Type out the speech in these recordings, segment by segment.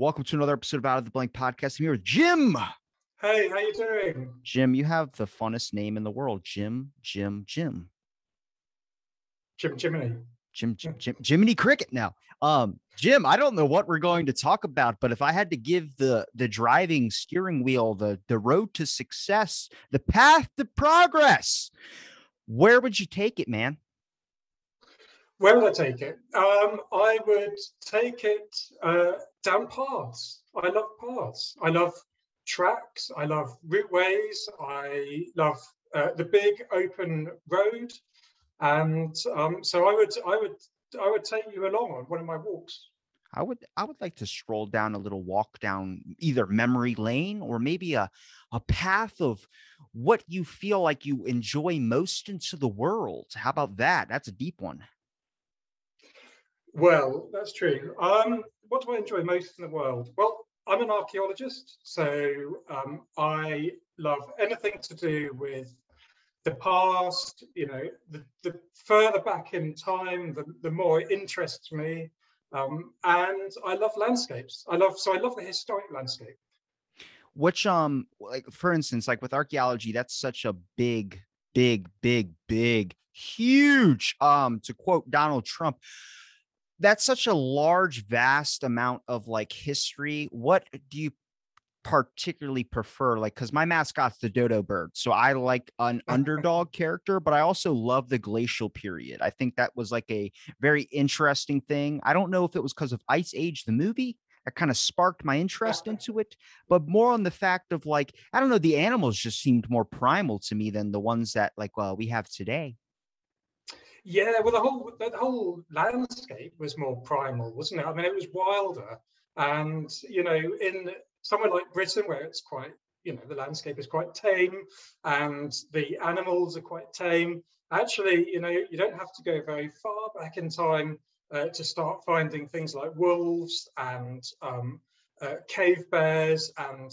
Welcome to another episode of Out of the Blank podcast. I'm here with Jim. Hey, how you doing? Jim, you have the funnest name in the world. Jim, Jim, Jim, Jim Jiminy. Jim, Jim, Jim Jiminy Cricket. Now, um, Jim, I don't know what we're going to talk about, but if I had to give the the driving steering wheel, the the road to success, the path to progress, where would you take it, man? Where would I take it? Um, I would take it uh, down paths. I love paths. I love tracks. I love routeways. I love uh, the big open road. And um, so I would, I would, I would take you along on one of my walks. I would I would like to stroll down a little walk down either memory lane or maybe a a path of what you feel like you enjoy most into the world. How about that? That's a deep one. Well, that's true. Um, what do I enjoy most in the world? Well, I'm an archaeologist, so um, I love anything to do with the past. You know, the, the further back in time, the, the more it interests me. Um, and I love landscapes. I love so I love the historic landscape. Which um like for instance, like with archaeology, that's such a big, big, big, big, huge um to quote Donald Trump that's such a large vast amount of like history what do you particularly prefer? Like because my mascot's the dodo bird so i like an underdog character but i also love the glacial period. I think that was like a very interesting thing. I don't know if it was because of ice age the movie that kind of sparked my interest into it but more on the fact of like i don't know the animals just seemed more primal to me than the ones that like well we have today yeah, well, the whole the whole landscape was more primal, wasn't it? I mean, it was wilder, and you know, in somewhere like Britain, where it's quite, you know, the landscape is quite tame, and the animals are quite tame. Actually, you know, you don't have to go very far back in time uh, to start finding things like wolves and um, uh, cave bears and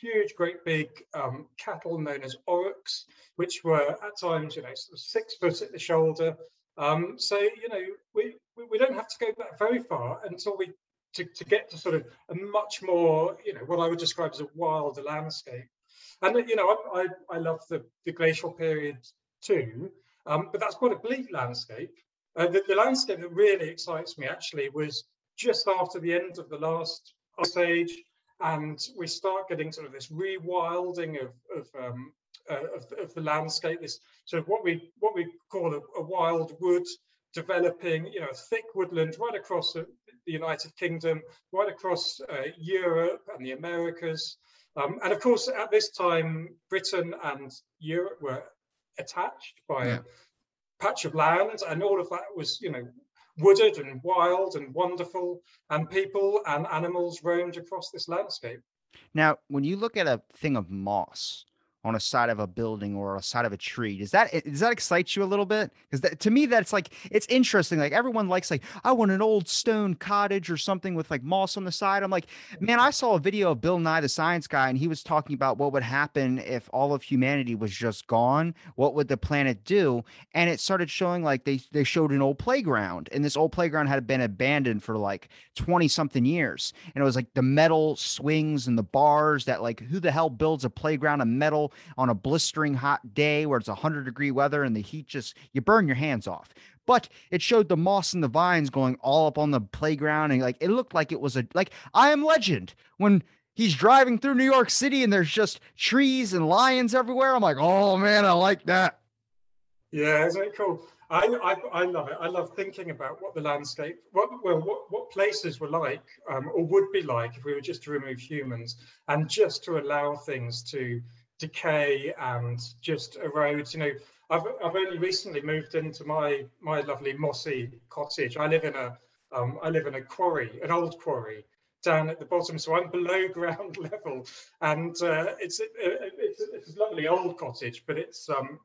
huge, great big um, cattle known as aurochs, which were at times, you know, sort of six foot at the shoulder. Um, so, you know, we, we don't have to go back very far until we to, to get to sort of a much more, you know, what I would describe as a wilder landscape. And, you know, I, I, I love the, the glacial period too, um, but that's quite a bleak landscape. Uh, the, the landscape that really excites me actually was just after the end of the last ice age and we start getting sort of this rewilding of of, um, uh, of, of, the landscape. This sort of what we what we call a, a wild wood developing, you know, thick woodland right across the, the United Kingdom, right across uh, Europe and the Americas. Um, and of course, at this time, Britain and Europe were attached by yeah. a patch of land, and all of that was, you know, wooded and wild and wonderful, and people and animals roamed across this landscape. Now, when you look at a thing of moss, on a side of a building or a side of a tree. Does that does that excite you a little bit? Because to me, that's like it's interesting. Like everyone likes like I want an old stone cottage or something with like moss on the side. I'm like, man, I saw a video of Bill Nye the Science Guy, and he was talking about what would happen if all of humanity was just gone. What would the planet do? And it started showing like they they showed an old playground, and this old playground had been abandoned for like 20 something years, and it was like the metal swings and the bars that like who the hell builds a playground of metal on a blistering hot day where it's 100 degree weather and the heat just you burn your hands off. But it showed the moss and the vines going all up on the playground and like it looked like it was a like i am legend. When he's driving through new york city and there's just trees and lions everywhere i'm like oh man i like that. Yeah isn't it cool? I, I, I, love it. I love thinking about what the landscape, what well, what, what places were like, um, or would be like if we were just to remove humans and just to allow things to decay and just erodes. You know, I've, I've only recently moved into my my lovely mossy cottage. I live in a um, I live in a quarry, an old quarry, down at the bottom, so I'm below ground level, and uh, it's, it, it's it's a lovely old cottage, but it's um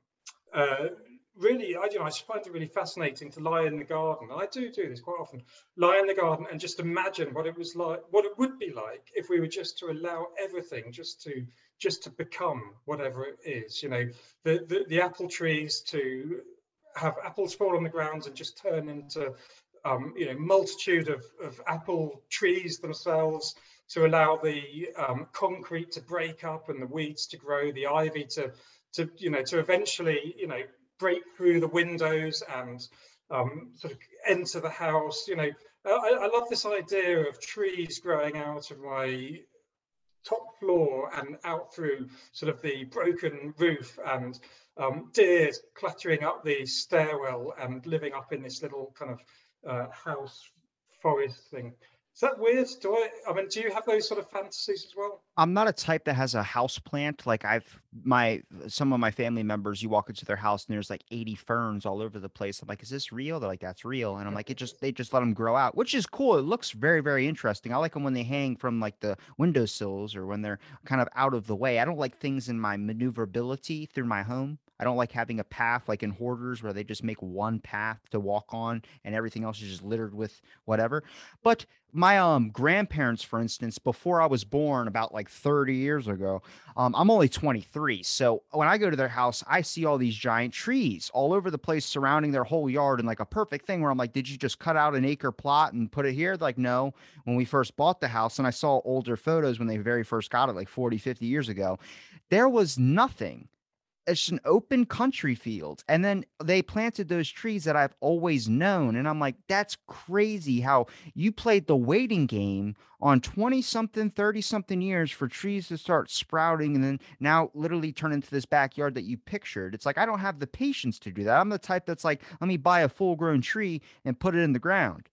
uh, really I you know I just find it really fascinating to lie in the garden. I do do this quite often. Lie in the garden and just imagine what it was like, what it would be like if we were just to allow everything just to just to become whatever it is. You know, the the, the apple trees to have apples fall on the ground and just turn into um, you know multitude of, of apple trees themselves to allow the um, concrete to break up and the weeds to grow, the ivy to to you know to eventually you know break through the windows and um, sort of enter the house. You know, I, I love this idea of trees growing out of my top floor and out through sort of the broken roof and um, deer clattering up the stairwell and living up in this little kind of uh, house forest thing. Is that weird? Do I? I mean, do you have those sort of fantasies as well? I'm not a type that has a house plant. Like I've my some of my family members, you walk into their house and there's like 80 ferns all over the place. I'm like, is this real? They're like, that's real. And I'm like, it just they just let them grow out, which is cool. It looks very very interesting. I like them when they hang from like the windowsills or when they're kind of out of the way. I don't like things in my maneuverability through my home. I don't like having a path like in hoarders where they just make one path to walk on and everything else is just littered with whatever. But my um grandparents, for instance, before I was born, about like 30 years ago, um, I'm only 23. So when I go to their house, I see all these giant trees all over the place surrounding their whole yard and like a perfect thing where I'm like, did you just cut out an acre plot and put it here? Like, no, when we first bought the house, and I saw older photos when they very first got it, like 40, 50 years ago, there was nothing it's an open country field and then they planted those trees that i've always known and i'm like that's crazy how you played the waiting game on 20 something 30 something years for trees to start sprouting and then now literally turn into this backyard that you pictured. It's like i don't have the patience to do that. I'm the type that's like let me buy a full grown tree and put it in the ground.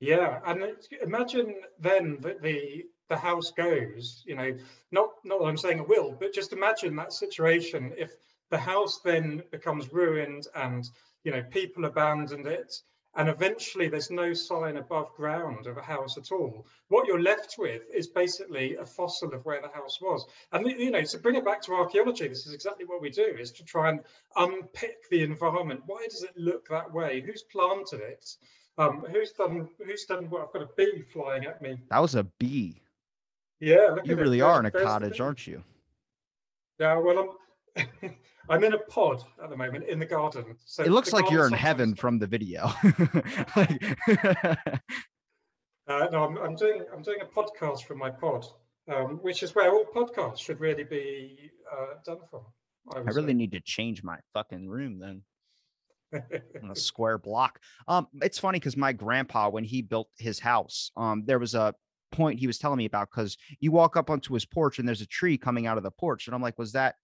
Yeah and imagine then that the the house goes you know not not that i'm saying it will but just imagine that situation. If the house then becomes ruined and you know people abandoned it and eventually there's no sign above ground of a house at all what you're left with is basically a fossil of where the house was. And you know to bring it back to archaeology this is exactly what we do is to try and unpick the environment. Why does it look that way? Who's planted it? Um, who's done who's done what? I've got a bee flying at me. That was a bee yeah, you really are in a cottage, aren't you? Yeah, well, I'm I'm in a pod at the moment in the garden. So it looks like you're in heaven from the video. like... uh, no, I'm, I'm doing I'm doing a podcast from my pod, um, which is where all podcasts should really be uh, done from. I, I really say. need to change my fucking room then. on a square block. Um, it's funny because my grandpa, when he built his house, um, there was a point he was telling me about because you walk up onto his porch and there's a tree coming out of the porch and i'm like was that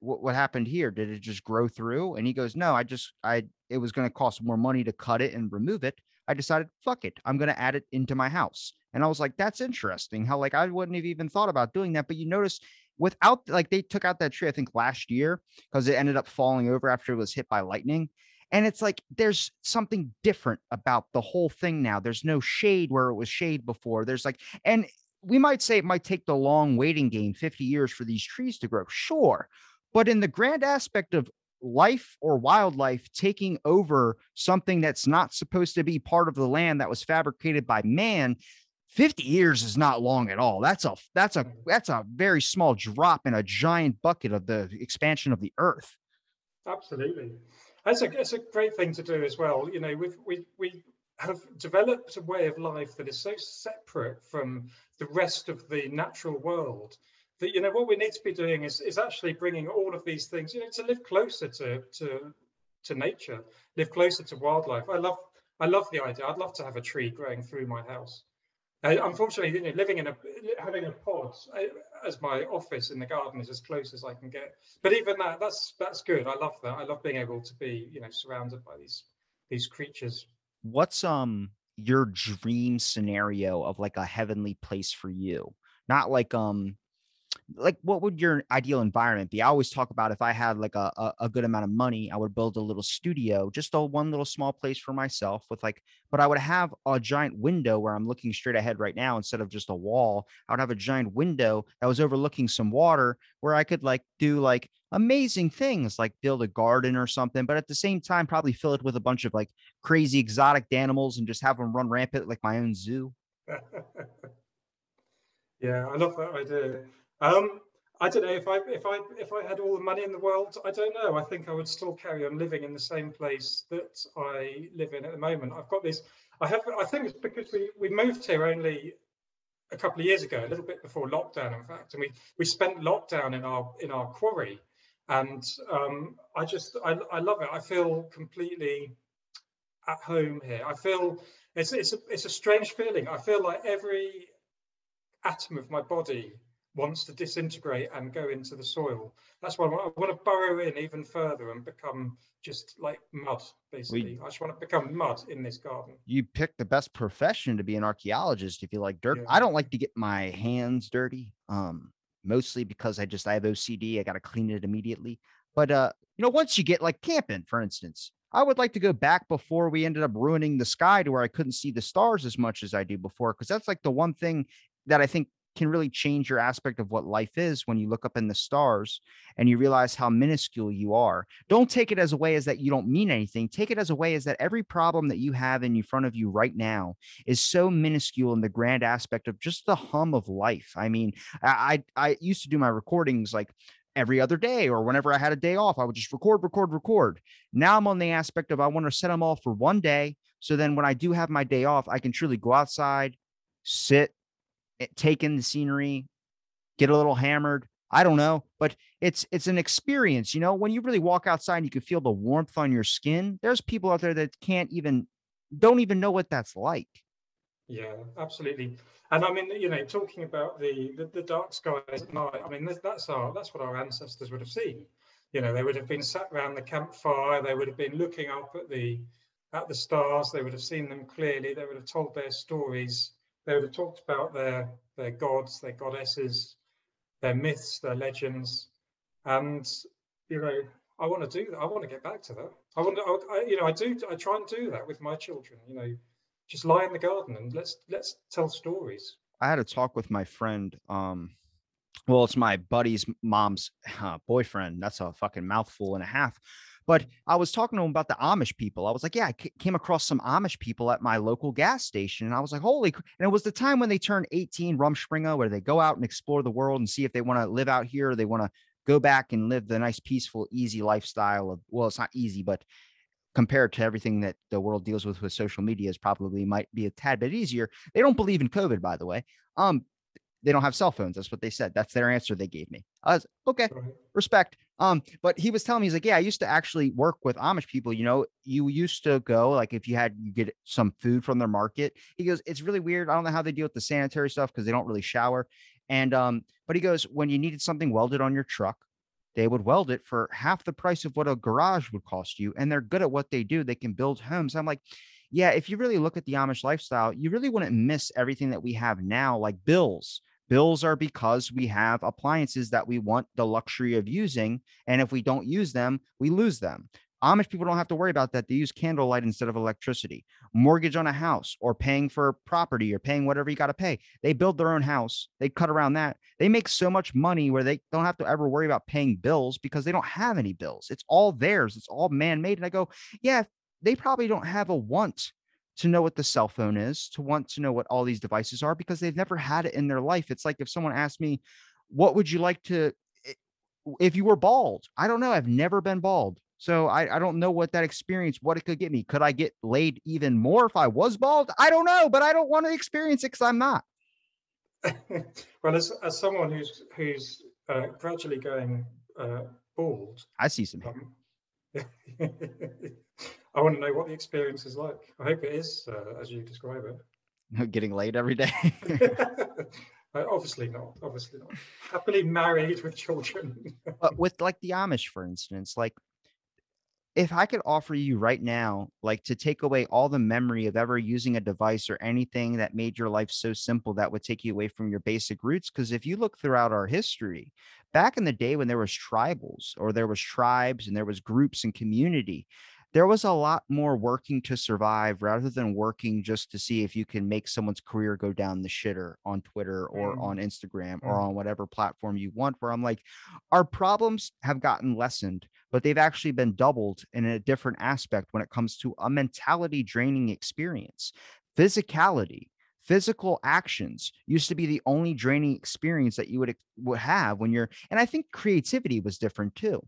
what happened here? Did it just grow through? And he goes no i just i it was going to cost more money to cut it and remove it. I decided fuck it i'm going to add it into my house. And i was like that's interesting how like i wouldn't have even thought about doing that. But you notice without like they took out that tree i think last year because it ended up falling over after it was hit by lightning and it's like there's something different about the whole thing now. There's no shade where it was shade before. There's like, and we might say it might take the long waiting game 50 years for these trees to grow. Sure. But in the grand aspect of life or wildlife taking over something that's not supposed to be part of the land that was fabricated by man 50 years is not long at all that's a that's a mm. that's a very small drop in a giant bucket of the expansion of the earth absolutely that's a, it's a great thing to do as well. You know, we've, we, we have developed a way of life that is so separate from the rest of the natural world that, you know, what we need to be doing is, is actually bringing all of these things, you know, to live closer to, to, to nature, live closer to wildlife. I love, I love the idea. I'd love to have a tree growing through my house. Uh, unfortunately, you know, living in a having a pod uh, as my office in the garden is as close as I can get. But even that, that's that's good. I love that. I love being able to be, you know, surrounded by these these creatures. What's um your dream scenario of like a heavenly place for you? Not like um like what would your ideal environment be? I always talk about if I had like a, a, a good amount of money, I would build a little studio, just a one little small place for myself with like, but I would have a giant window where I'm looking straight ahead right now instead of just a wall. I would have a giant window that was overlooking some water where I could like do like amazing things like build a garden or something, but at the same time, probably fill it with a bunch of like crazy exotic animals and just have them run rampant like my own zoo. yeah, I love that idea. Um, I don't know if I if I if I had all the money in the world, I don't know. I think I would still carry on living in the same place that I live in at the moment. I've got this. I have. I think it's because we we moved here only a couple of years ago, a little bit before lockdown, in fact, and we we spent lockdown in our in our quarry, and um, I just I I love it. I feel completely at home here. I feel it's it's a it's a strange feeling. I feel like every atom of my body wants to disintegrate and go into the soil. That's why I want, I want to burrow in even further and become just like mud, basically. We, I just want to become mud in this garden. You picked the best profession to be an archaeologist if you like dirt. Yeah. I don't like to get my hands dirty. Um, mostly because I just I have OCD. I got to clean it immediately. But uh, you know, once you get like camping, for instance, I would like to go back before we ended up ruining the sky to where I couldn't see the stars as much as I do before, because that's like the one thing that I think can really change your aspect of what life is when you look up in the stars and you realize how minuscule you are. Don't take it as a way as that you don't mean anything. Take it as a way as that every problem that you have in front of you right now is so minuscule in the grand aspect of just the hum of life. I mean, I I, I used to do my recordings like every other day or whenever I had a day off, I would just record, record, record. Now I'm on the aspect of I want to set them all for one day. So then when I do have my day off, I can truly go outside, sit, Eh, take in the scenery, get a little hammered. I don't know, but it's it's an experience. You know, when you really walk outside and you can feel the warmth on your skin. There's people out there that can't even don't even know what that's like. Yeah, absolutely. And I mean, you know, talking about the the, the dark skies at night. I mean, that's our that's what our ancestors would have seen. You know, they would have been sat around the campfire. They would have been looking up at the at the stars. They would have seen them clearly. They would have told their stories they would have talked about their their gods, their goddesses, their myths, their legends, and you know, I want to do that. I want to get back to that. I want to, I, you know, I do. I try and do that with my children. You know, just lie in the garden and let's let's tell stories. I had a talk with my friend. Um, well, it's my buddy's mom's uh, boyfriend. That's a fucking mouthful and a half. But I was talking to him about the Amish people. I was like, yeah, I c- came across some Amish people at my local gas station. And I was like, holy. And it was the time when they turned 18, Rumspringa, where they go out and explore the world and see if they want to live out here or they want to go back and live the nice, peaceful, easy lifestyle of, well, it's not easy, but compared to everything that the world deals with with social media is probably might be a tad bit easier. They don't believe in COVID, by the way. Um, they don't have cell phones. That's what they said. That's their answer they gave me. I was okay, respect. Um, but he was telling me he's like, yeah, I used to actually work with Amish people. You know, you used to go like if you had you get some food from their market. He goes, it's really weird. I don't know how they deal with the sanitary stuff because they don't really shower. And um, but he goes, when you needed something welded on your truck, they would weld it for half the price of what a garage would cost you, and they're good at what they do. They can build homes. I'm like, yeah, if you really look at the Amish lifestyle, you really wouldn't miss everything that we have now, like bills Bills are because we have appliances that we want the luxury of using. And if we don't use them, we lose them. Amish people don't have to worry about that. They use candlelight instead of electricity. Mortgage on a house or paying for property or paying whatever you got to pay. They build their own house. They cut around that. They make so much money where they don't have to ever worry about paying bills because they don't have any bills. It's all theirs. It's all man made. And I go, yeah, they probably don't have a want to know what the cell phone is, to want to know what all these devices are because they've never had it in their life. It's like if someone asked me, what would you like to, if you were bald? I don't know. I've never been bald. So I, I don't know what that experience, what it could get me. Could I get laid even more if I was bald? I don't know, but I don't want to experience it because I'm not. well, as, as someone who's who's uh, gradually going uh, bald, I see some. Um, I want to know what the experience is like. I hope it is uh, as you describe it. Getting laid every day. uh, obviously not. Obviously not. Happily married with children. but with like the Amish, for instance, like if I could offer you right now, like to take away all the memory of ever using a device or anything that made your life so simple that would take you away from your basic roots. Because if you look throughout our history, back in the day when there was tribals or there was tribes and there was groups and community, there was a lot more working to survive rather than working just to see if you can make someone's career go down the shitter on Twitter or Mm, on Instagram or mm. on whatever platform you want. Where I'm like, our problems have gotten lessened, but they've actually been doubled in a different aspect when it comes to a mentality draining experience. Physicality, physical actions used to be the only draining experience that you would, would have when you're, and I think creativity was different too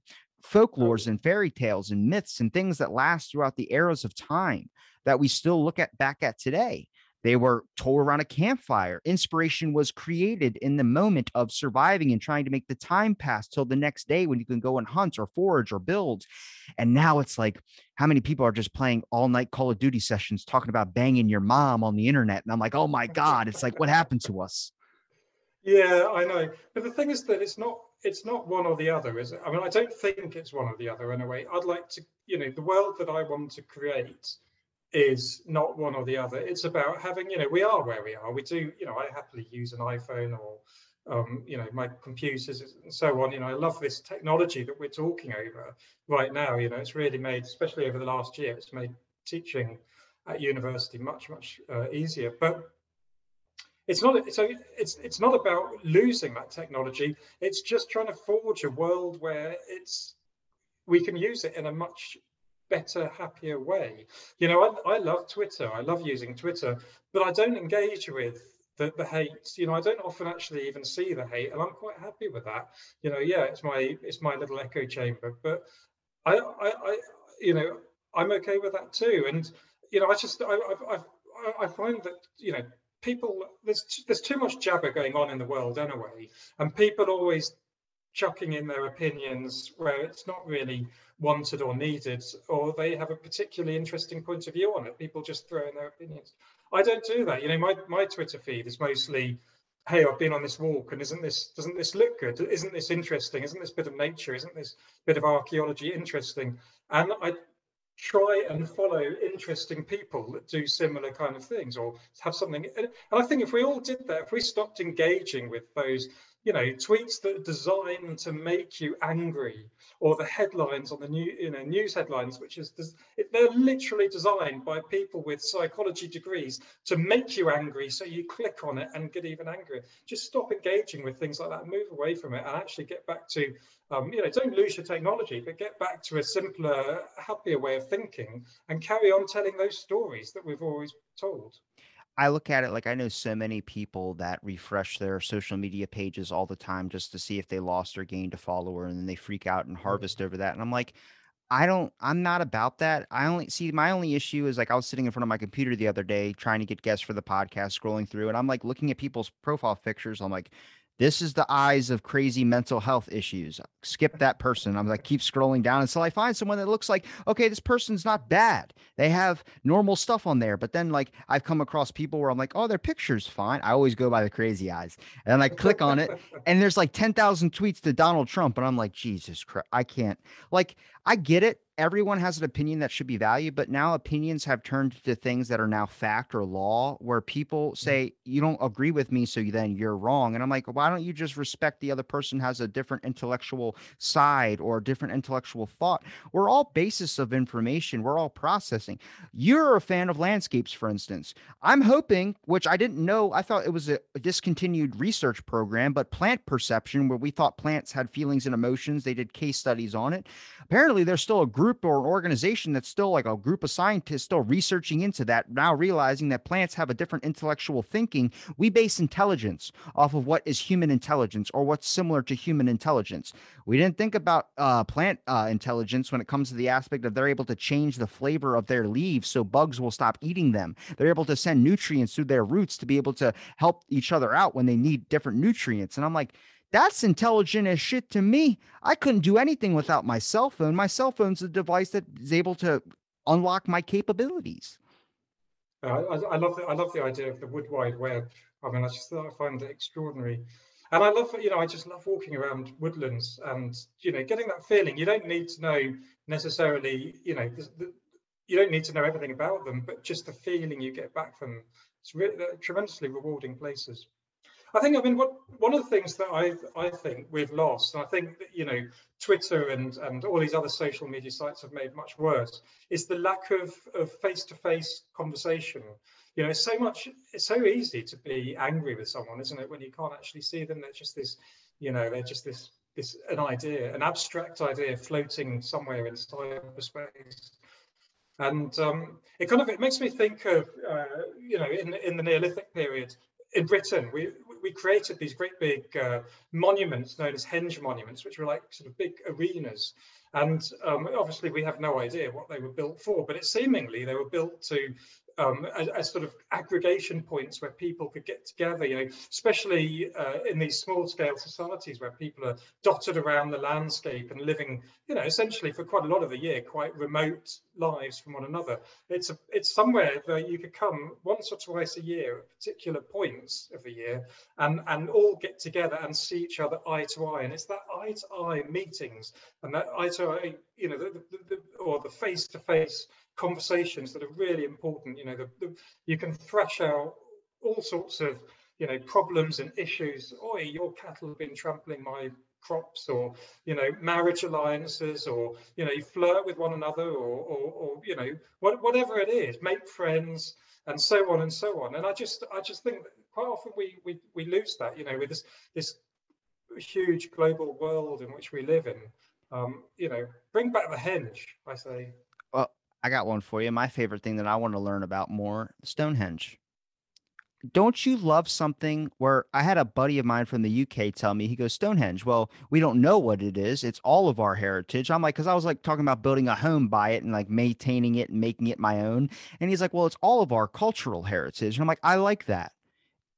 Oh. folklores and fairy tales and myths and things that last throughout the eras of time that we still look at back at today. They were told around a campfire. Inspiration was created in the moment of surviving and trying to make the time pass till the next day when you can go and hunt or forage or build. And now it's like, how many people are just playing all night Call of Duty sessions talking about banging your mom on the internet? And I'm like, oh my God, it's like, what happened to us? Yeah, I know. But the thing is that it's not it's not one or the other, is it? I mean, I don't think it's one or the other in a way. I'd like to, you know, the world that I want to create is not one or the other. It's about having, you know, we are where we are. We do, you know, I happily use an iPhone or um, you know, my computers and so on. You know, I love this technology that we're talking over right now. You know, it's really made, especially over the last year, it's made teaching at university much, much uh, easier. But it's not so it's it's not about losing that technology. It's just trying to forge a world where it's we can use it in a much better happier way. You know I, I love twitter. I love using twitter but i don't engage with the, the hate you know i don't often actually even see the hate and i'm quite happy with that. You know yeah it's my it's my little echo chamber but i i, I you know i'm okay with that too. And you know i just i i i find that you know people there's there's too much jabber going on in the world anyway, and people always chucking in their opinions where it's not really wanted or needed, or they have a particularly interesting point of view on it. People just throw in their opinions. I don't do that. You know, my my Twitter feed is mostly, hey, I've been on this walk, and isn't this doesn't this look good? Isn't this interesting? Isn't this bit of nature? Isn't this bit of archaeology interesting? And I try and follow interesting people that do similar kind of things or have something. And i think if we all did that if we stopped engaging with those you know tweets that are designed to make you angry or the headlines on the new you know news headlines which is they're literally designed by people with psychology degrees to make you angry so you click on it and get even angrier. Just stop engaging with things like that move away from it and actually get back to um, you know don't lose your technology but get back to a simpler happier way of thinking and carry on telling those stories that we've always told I look at it like I know so many people that refresh their social media pages all the time just to see if they lost or gained a follower and then they freak out and harvest over that. And I'm like, I don't, I'm not about that. I only see my only issue is like I was sitting in front of my computer the other day trying to get guests for the podcast, scrolling through, and I'm like looking at people's profile pictures. I'm like, this is the eyes of crazy mental health issues. Skip that person. I'm like, keep scrolling down until I find someone that looks like, okay, this person's not bad. They have normal stuff on there. But then, like, I've come across people where I'm like, oh, their picture's fine. I always go by the crazy eyes. And then I click on it, and there's like 10,000 tweets to Donald Trump. And I'm like, Jesus Christ, I can't. Like, I get it everyone has an opinion that should be valued, but now opinions have turned to things that are now fact or law where people mm. say, you don't agree with me, so then you're wrong. And I'm like, why don't you just respect the other person has a different intellectual side or a different intellectual thought? We're all basis of information, we're all processing. You're a fan of landscapes, for instance. I'm hoping, which I didn't know, I thought it was a discontinued research program, but plant perception, where we thought plants had feelings and emotions, they did case studies on it. Apparently, there's still a group group or an organization that's still like a group of scientists still researching into that, now realizing that plants have a different intellectual thinking. We base intelligence off of what is human intelligence or what's similar to human intelligence. We didn't think about uh, plant uh, intelligence when it comes to the aspect of they're able to change the flavor of their leaves so bugs will stop eating them. They're able to send nutrients through their roots to be able to help each other out when they need different nutrients. And I'm like, that's intelligent as shit to me. I couldn't do anything without my cell phone. My cell phone's a device that is able to unlock my capabilities. Uh, I, I, love the I love the idea of the wood wide web. I mean, I just I find it extraordinary. and I love, you know, I just love walking around woodlands and, you know, getting that feeling. You don't need to know necessarily, you know, the, the, you don't need to know everything about them, but just the feeling you get back from it's really tremendously rewarding places. I think, I mean, what one of the things that I I think we've lost, and I think that, you know, Twitter and and all these other social media sites have made much worse, is the lack of of face-to-face conversation you know, it's so much, it's so easy to be angry with someone, isn't it? When you can't actually see them, they're just this, you know, they're just this, this, an idea, an abstract idea floating somewhere in cyberspace. And um, it kind of, it makes me think of, uh, you know, in, in the Neolithic period, in Britain, we we created these great big uh, monuments known as henge monuments, which were like sort of big arenas. And um, obviously, we have no idea what they were built for, but it seemingly they were built to um, as, sort of aggregation points where people could get together, you know, especially uh, in these small scale societies where people are dotted around the landscape and living, you know, essentially for quite a lot of the year, quite remote lives from one another. It's a, it's somewhere that you could come once or twice a year at particular points of the year and, and all get together and see each other eye to eye. And it's that eye to eye meetings and that eye to eye, you know, the, the, the, or the face to face conversations that are really important. You know, the, you can thrash out all sorts of you know problems and issues. Oi, your cattle have been trampling my crops, or you know, marriage alliances, or you know, you flirt with one another, or or, or you know, what, whatever it is, make friends, and so on and so on. And I just I just think quite often we we we lose that. You know, with this this huge global world in which we live in. Um, you know, bring back the henge, I say. Well, I got one for you. My favorite thing that I want to learn about more Stonehenge. Don't you love something where I had a buddy of mine from the UK tell me, he goes, Stonehenge. Well, we don't know what it is. It's all of our heritage. I'm like, because I was like talking about building a home by it and like maintaining it and making it my own. And he's like, well, it's all of our cultural heritage. And I'm like, I like that.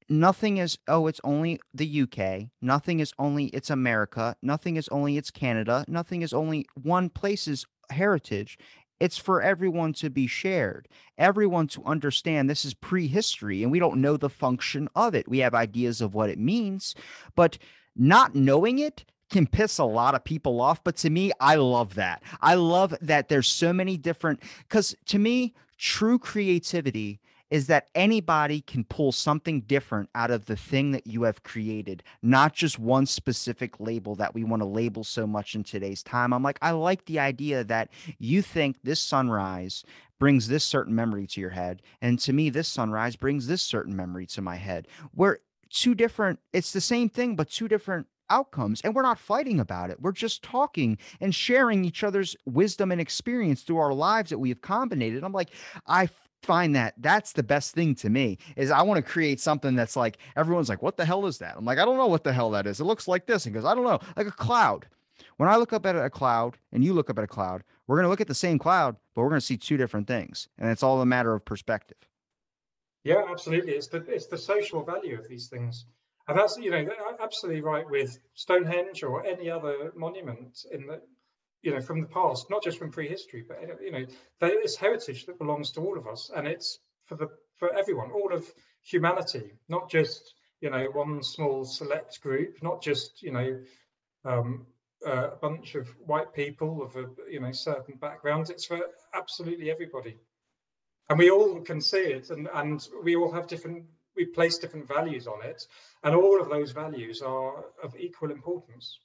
Nothing is, oh, it's only the UK. Nothing is only, it's America. Nothing is only, it's Canada. Nothing is only one place's heritage. It's for everyone to be shared, everyone to understand this is prehistory and we don't know the function of it. We have ideas of what it means, but not knowing it can piss a lot of people off. But to me, I love that. I love that there's so many different, because to me, true creativity is that anybody can pull something different out of the thing that you have created, not just one specific label that we want to label so much in today's time. I'm like, I like the idea that you think this sunrise brings this certain memory to your head. And to me, this sunrise brings this certain memory to my head. We're two different, it's the same thing, but two different outcomes and we're not fighting about it we're just talking and sharing each other's wisdom and experience through our lives that we have combined i'm like i find that that's the best thing to me is I want to create something that's like everyone's like, what the hell is that? I'm like, I don't know what the hell that is. It looks like this. And goes, I don't know, like a cloud. When I look up at a cloud and you look up at a cloud, we're going to look at the same cloud, but we're going to see two different things. And it's all a matter of perspective. Yeah, absolutely. It's the it's the social value of these things. And that's, you know, absolutely right with Stonehenge or any other monument in the you know, from the past, not just from prehistory, but you know, there is heritage that belongs to all of us, and it's for the for everyone, all of humanity, not just you know one small select group, not just you know um, a bunch of white people of a you know certain backgrounds. It's for absolutely everybody, and we all can see it, and and we all have different. We place different values on it, and all of those values are of equal importance.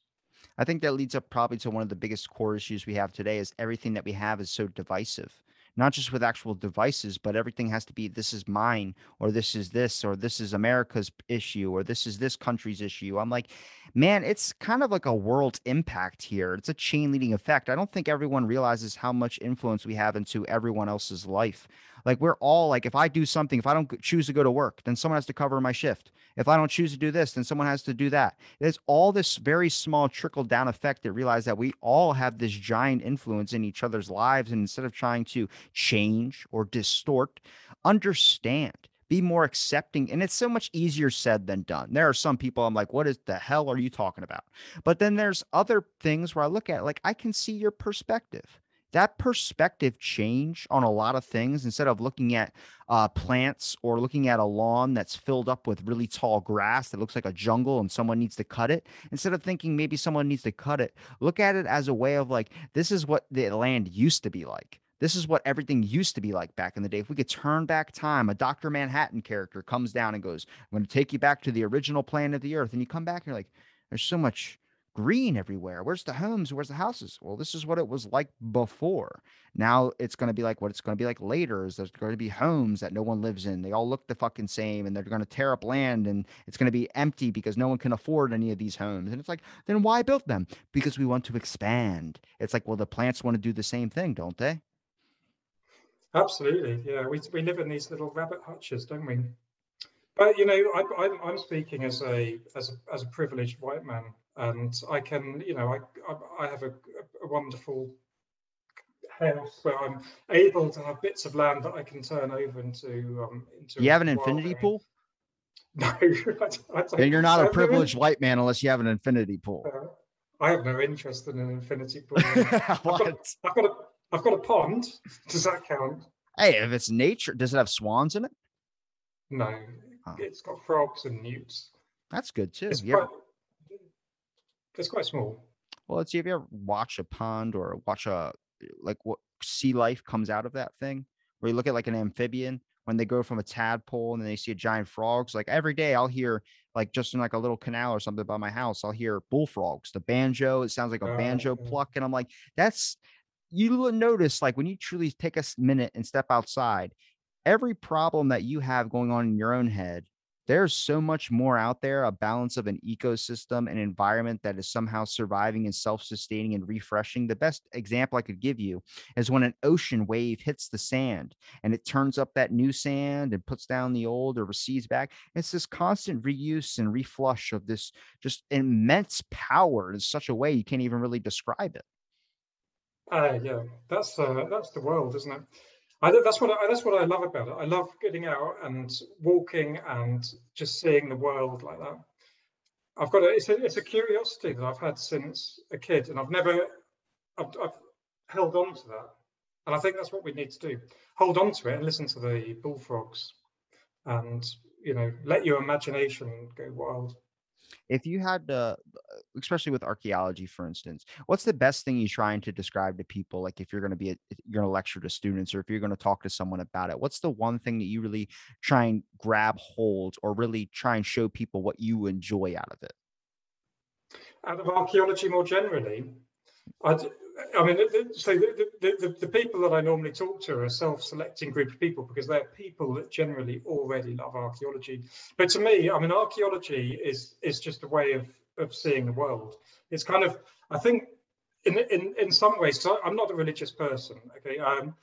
I think that leads up probably to one of the biggest core issues we have today is everything that we have is so divisive. Not just with actual devices, but everything has to be this is mine or this is this or this is America's issue or this is this country's issue. I'm like, man, it's kind of like a world impact here. It's a chain leading effect. I don't think everyone realizes how much influence we have into everyone else's life. Like we're all like, if I do something, if I don't choose to go to work, then someone has to cover my shift. If I don't choose to do this, then someone has to do that. It's all this very small trickle down effect that realize that we all have this giant influence in each other's lives. And instead of trying to change or distort, understand be more accepting. And it's so much easier said than done. There are some people I'm like, what is the hell are you talking about? But then there's other things where I look at like, I can see your perspective. That perspective change on a lot of things instead of looking at uh, plants or looking at a lawn that's filled up with really tall grass that looks like a jungle and someone needs to cut it instead of thinking maybe someone needs to cut it look at it as a way of like this is what the land used to be like. This is what everything used to be like back in the day. If we could turn back time a dr manhattan character comes down and goes i'm going to take you back to the original plan of the earth and you come back and you're like there's so much green everywhere. Where's the homes? Where's the houses? Well, this is what it was like before. Now it's going to be like what it's going to be like later. Is there's going to be homes that no one lives in. They all look the fucking same, and they're going to tear up land, and it's going to be empty because no one can afford any of these homes. And it's like, then why build them? Because we want to expand. It's like, well, the plants want to do the same thing, don't they? Absolutely, yeah. We we live in these little rabbit hutches, don't we? But you know, I, I'm I'm speaking as a as a as a privileged white man and I can, you know, I I have a, a wonderful house where I'm able to have bits of land that I can turn over into. Um, into you have an infinity pool? No, I, I then you're not a privileged white man unless you have an infinity pool. Uh, I have no interest in an infinity pool. I've, got, I've got a I've got a pond. Does that count? Hey, if it's nature, does it have swans in it? No, oh. it's got frogs and newts. That's good too. It's, quite, it's quite small. Well, let's see if you ever watch a pond or watch a like what sea life comes out of that thing, where you look at like an amphibian when they go from a tadpole and then they see a giant frogs. Like every day, I'll hear like just in like a little canal or something by my house, I'll hear bullfrogs, the banjo. It sounds like a banjo oh. pluck, and I'm like, that's you notice like when you truly take a minute and step outside, every problem that you have going on in your own head there's so much more out there a balance of an ecosystem an environment that is somehow surviving and self-sustaining and refreshing. The best example i could give you is when an ocean wave hits the sand and it turns up that new sand and puts down the old or recedes back. It's this constant reuse and reflush of this just immense power in such a way you can't even really describe it. Uh, yeah that's uh, that's the world isn't it I, that's what I, that's what I love about it. I love getting out and walking and just seeing the world like that. I've got a it's a it's a curiosity that I've had since a kid, and I've never I've, I've held on to that. And I think that's what we need to do: hold on to it and listen to the bullfrogs, and you know, let your imagination go wild if you had to uh, especially with archaeology for instance what's the best thing you're trying to describe to people? Like if you're going to be a, you're going to lecture to students or if you're going to talk to someone about it what's the one thing that you really try and grab hold or really try and show people what you enjoy out of it? Out of archaeology more generally I'd, I mean, so the, the, the, the, people that I normally talk to are a self-selecting group of people because they're people that generally already love archaeology. But to me, I mean, archaeology is is just a way of of seeing the world. It's kind of, I think, in in in some ways, so I'm not a religious person. Okay, um,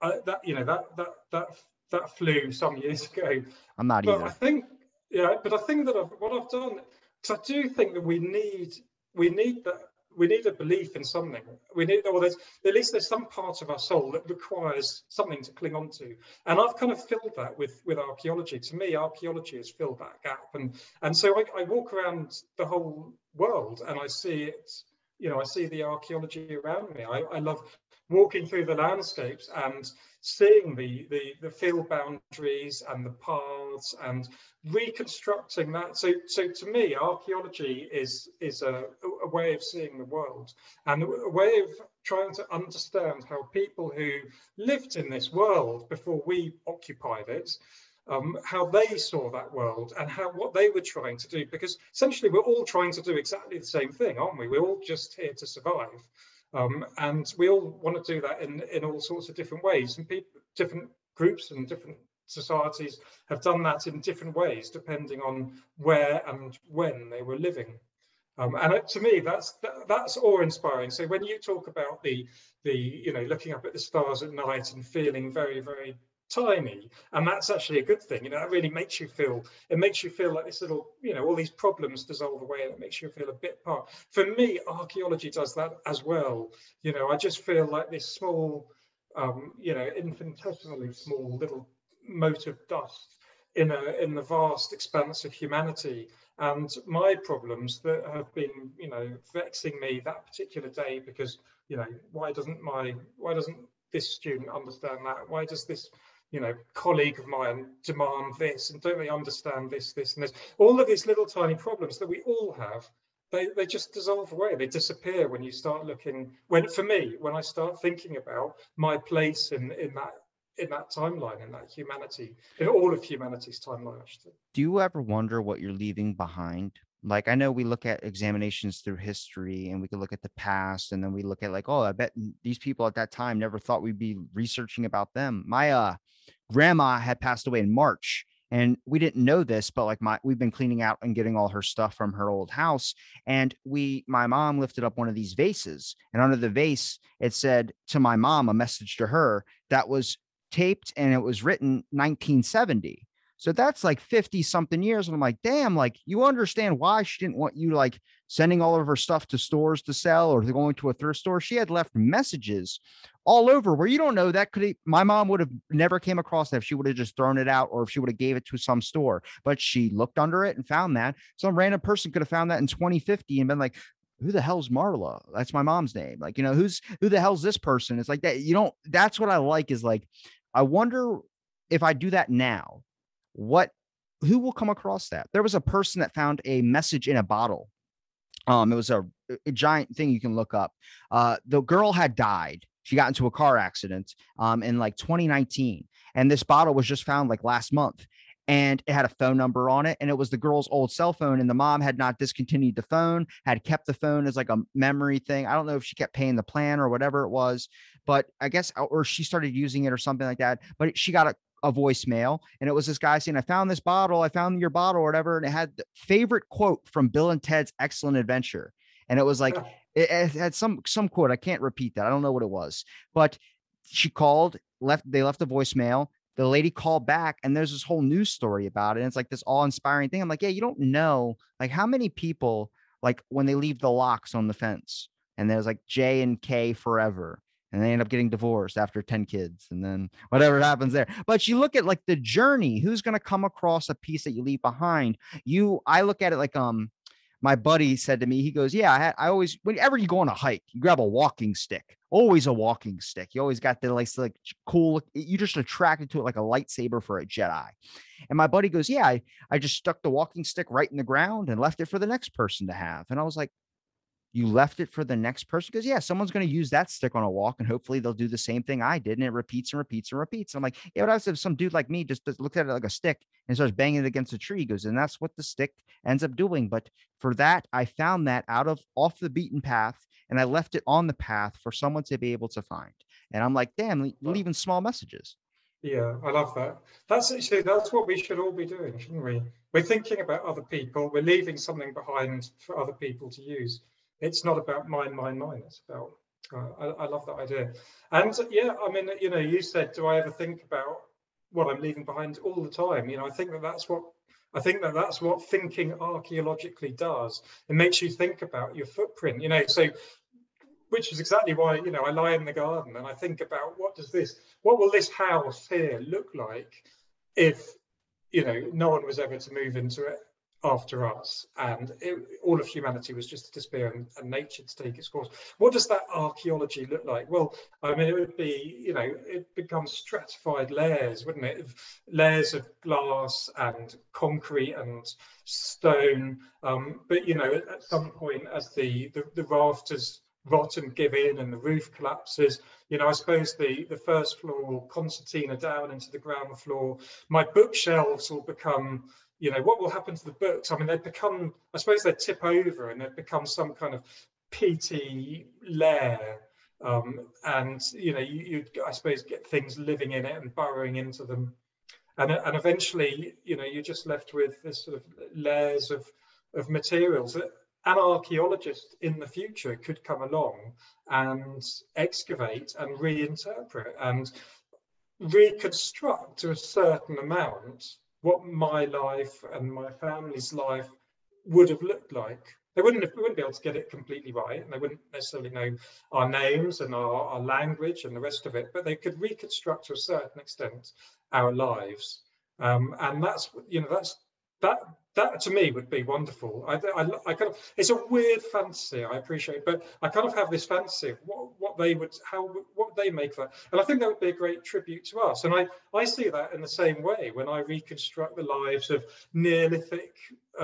I, that you know that that that that flew some years ago. I'm not but either. I think, yeah, but I think that I've, what I've done, because I do think that we need we need that we need a belief in something. We need, or there's at least there's some part of our soul that requires something to cling on to. And I've kind of filled that with with archaeology. To me, archaeology has filled that gap. And and so I, I walk around the whole world and I see it. You know, I see the archaeology around me. I, I love walking through the landscapes and seeing the, the, the field boundaries and the paths and reconstructing that. So, so to me, archaeology is, is a, a way of seeing the world and a way of trying to understand how people who lived in this world before we occupied it um, how they saw that world and how what they were trying to do. Because essentially we're all trying to do exactly the same thing aren't we? We're all just here to survive um, and we all want to do that in, in all sorts of different ways. And people, different groups and different societies have done that in different ways, depending on where and when they were living. Um, and to me, that's that, that's awe-inspiring. So when you talk about the the you know looking up at the stars at night and feeling very very tiny and that's actually a good thing you know it really makes you feel it makes you feel like this little you know all these problems dissolve away and it makes you feel a bit part. For me archaeology does that as well. You know i just feel like this small um you know infinitesimally small little mote of dust in a in the vast expanse of humanity. And my problems that have been you know vexing me that particular day because you know why doesn't my why doesn't this student understand that? Why does this you know colleague of mine demand this and don't they understand this this and this all of these little tiny problems that we all have they, they just dissolve away they disappear when you start looking when for me when i start thinking about my place in in that in that timeline, in that humanity, in all of humanity's timeline, actually. Do you ever wonder what you're leaving behind? Like I know we look at examinations through history and we can look at the past and then we look at like, oh, I bet these people at that time never thought we'd be researching about them. My uh grandma had passed away in March and we didn't know this but like my we've been cleaning out and getting all her stuff from her old house and we my mom lifted up one of these vases and under the vase it said to my mom a message to her that was taped and it was written 1970. So that's like 50 something years. And I'm like, damn, like you understand why she didn't want you like sending all of her stuff to stores to sell or going to a thrift store. She had left messages all over where you don't know that could my mom would have never came across that if she would have just thrown it out or if she would have gave it to some store. But she looked under it and found that some random person could have found that in 2050 and been like, who the hell's Marla? That's my mom's name. Like, you know, who's who the hell's this person? It's like that. You don't, that's what I like is like I wonder if I do that now, what who will come across that? There was a person that found a message in a bottle. Um, it was a, a giant thing you can look up. Uh, the girl had died. She got into a car accident um, in like 2019, and this bottle was just found like last month and it had a phone number on it and it was the girl's old cell phone and the mom had not discontinued the phone had kept the phone as like a memory thing i don't know if she kept paying the plan or whatever it was but I guess, or she started using it or something like that. But she got a, a voicemail and it was this guy saying, I found this bottle, I found your bottle or whatever. And it had the favorite quote from Bill and Ted's Excellent Adventure. And it was like, it, it had some, some quote. I can't repeat that. I don't know what it was, but she called, left, they left a voicemail. The lady called back and there's this whole news story about it. And it's like this all inspiring thing. I'm like, yeah, you don't know like how many people, like when they leave the locks on the fence and there's like J and K forever and they end up getting divorced after 10 kids and then whatever happens there. But you look at like the journey who's going to come across a piece that you leave behind? You i look at it like um my buddy said to me he goes yeah i, had, I always whenever you go on a hike you grab a walking stick always a walking stick. You always got the like, like cool you just attracted to it like a lightsaber for a jedi. And my buddy goes yeah I, I just stuck the walking stick right in the ground and left it for the next person to have. And i was like you left it for the next person because yeah someone's going to use that stick on a walk and hopefully they'll do the same thing i did and it repeats and repeats and repeats. I'm like yeah but if some dude like me just, just looked at it like a stick and starts banging it against a tree? He goes and that's what the stick ends up doing. But for that i found that out of off the beaten path and i left it on the path for someone to be able to find. And i'm like damn leaving small messages. Yeah i love that. That's actually that's what we should all be doing shouldn't we? We're thinking about other people we're leaving something behind for other people to use it's not about mine, mine, mine. It's about, uh, I, I love that idea. And yeah, I mean, you know, you said, do I ever think about what I'm leaving behind all the time? You know, I think that that's what I think that that's what thinking archaeologically does. It makes you think about your footprint. You know, so which is exactly why you know I lie in the garden and I think about what does this, what will this house here look like if you know no one was ever to move into it after us and it, all of humanity was just to disappear and, and, nature to take its course. What does that archaeology look like? Well i mean it would be you know it becomes stratified layers wouldn't it? Layers of glass and concrete and stone. Um, but you know at, some point as the, the the rafters rot and give in and the roof collapses you know i suppose the the first floor will concertina down into the ground floor. My bookshelves will become you know, what will happen to the books? I mean, they become, I suppose they tip over and they become some kind of peaty lair. Um, and, you know, you, you, I suppose, get things living in it and burrowing into them. And, and eventually, you know, you're just left with this sort of layers of, of materials that an archaeologist in the future could come along and excavate and reinterpret and reconstruct to a certain amount what my life and my family's life would have looked like. They wouldn't have, wouldn't be able to get it completely right, and they wouldn't necessarily know our names and our, our language and the rest of it, but they could reconstruct to a certain extent our lives. um, and that's you know that's that that to me would be wonderful. I, I, I, kind of it's a weird fantasy. I appreciate, but I kind of have this fantasy of what what they would how what they make that, and I think that would be a great tribute to us. And I I see that in the same way when I reconstruct the lives of Neolithic,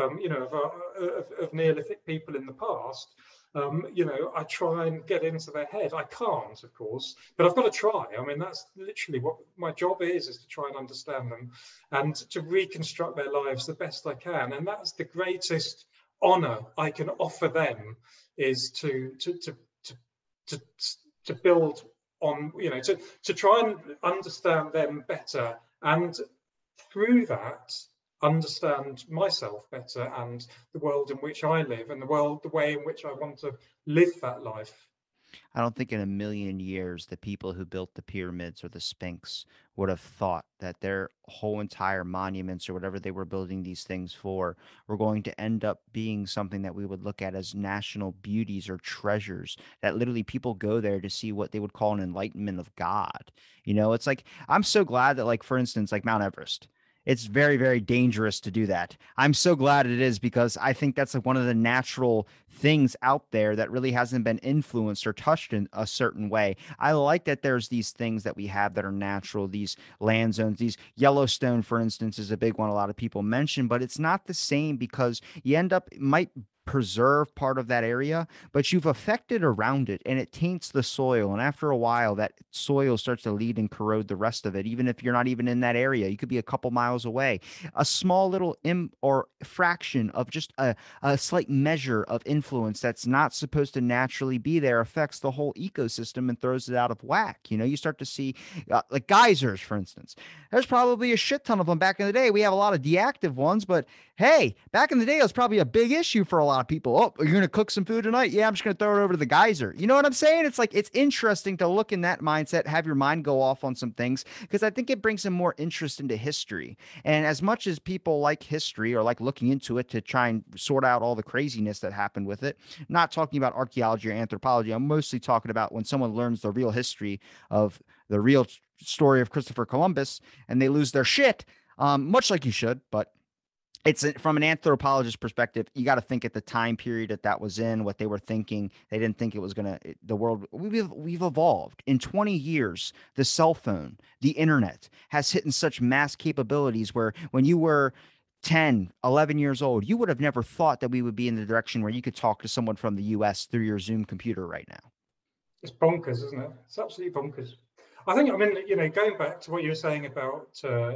um, you know, of, of, of Neolithic people in the past um, you know, I try and get into their head. I can't, of course, but I've got to try. I mean, that's literally what my job is, is to try and understand them and to reconstruct their lives the best I can. And that's the greatest honor I can offer them is to, to, to, to, to, to build on, you know, to, to try and understand them better. And through that, understand myself better and the world in which I live and the world, the way in which I want to live that life. I don't think in a million years the people who built the pyramids or the Sphinx would have thought that their whole entire monuments or whatever they were building these things for were going to end up being something that we would look at as national beauties or treasures that literally people go there to see what they would call an enlightenment of God. You know, it's like I'm so glad that like for instance like Mount Everest it's very very dangerous to do that. I'm so glad it is because i think that's like one of the natural things out there that really hasn't been influenced or touched in a certain way. I like that there's these things that we have that are natural these land zones. These yellowstone for instance is a big one a lot of people mention but it's not the same because you end up might preserve part of that area, but you've affected around it and it taints the soil. And after a while, that soil starts to lead and corrode the rest of it, even if you're not even in that area. You could be a couple miles away. A small little Im or fraction of just a, a slight measure of influence that's not supposed to naturally be there affects the whole ecosystem and throws it out of whack. You know, you start to see uh, like geysers, for instance. There's probably a shit ton of them back in the day. We have a lot of deactive ones, but hey, back in the day, it was probably a big issue for a lot of people. Oh, you're going to cook some food tonight? Yeah, I'm just going to throw it over to the geyser. You know what I'm saying? It's like, it's interesting to look in that mindset, have your mind go off on some things, because I think it brings some more interest into history. And as much as people like history or like looking into it to try and sort out all the craziness that happened with it, not talking about archaeology or anthropology, I'm mostly talking about when someone learns the real history of the real story of Christopher Columbus and they lose their shit, um, much like you should, but it's from an anthropologist perspective you got to think at the time period that that was in what they were thinking. They didn't think it was going to the world we've we've evolved. In 20 years the cell phone the internet has hit in such mass capabilities where when you were 10 11 years old you would have never thought that we would be in the direction where you could talk to someone from the US through your Zoom computer right now. It's bonkers isn't it? It's absolutely bonkers. I think i mean you know going back to what you were saying about uh,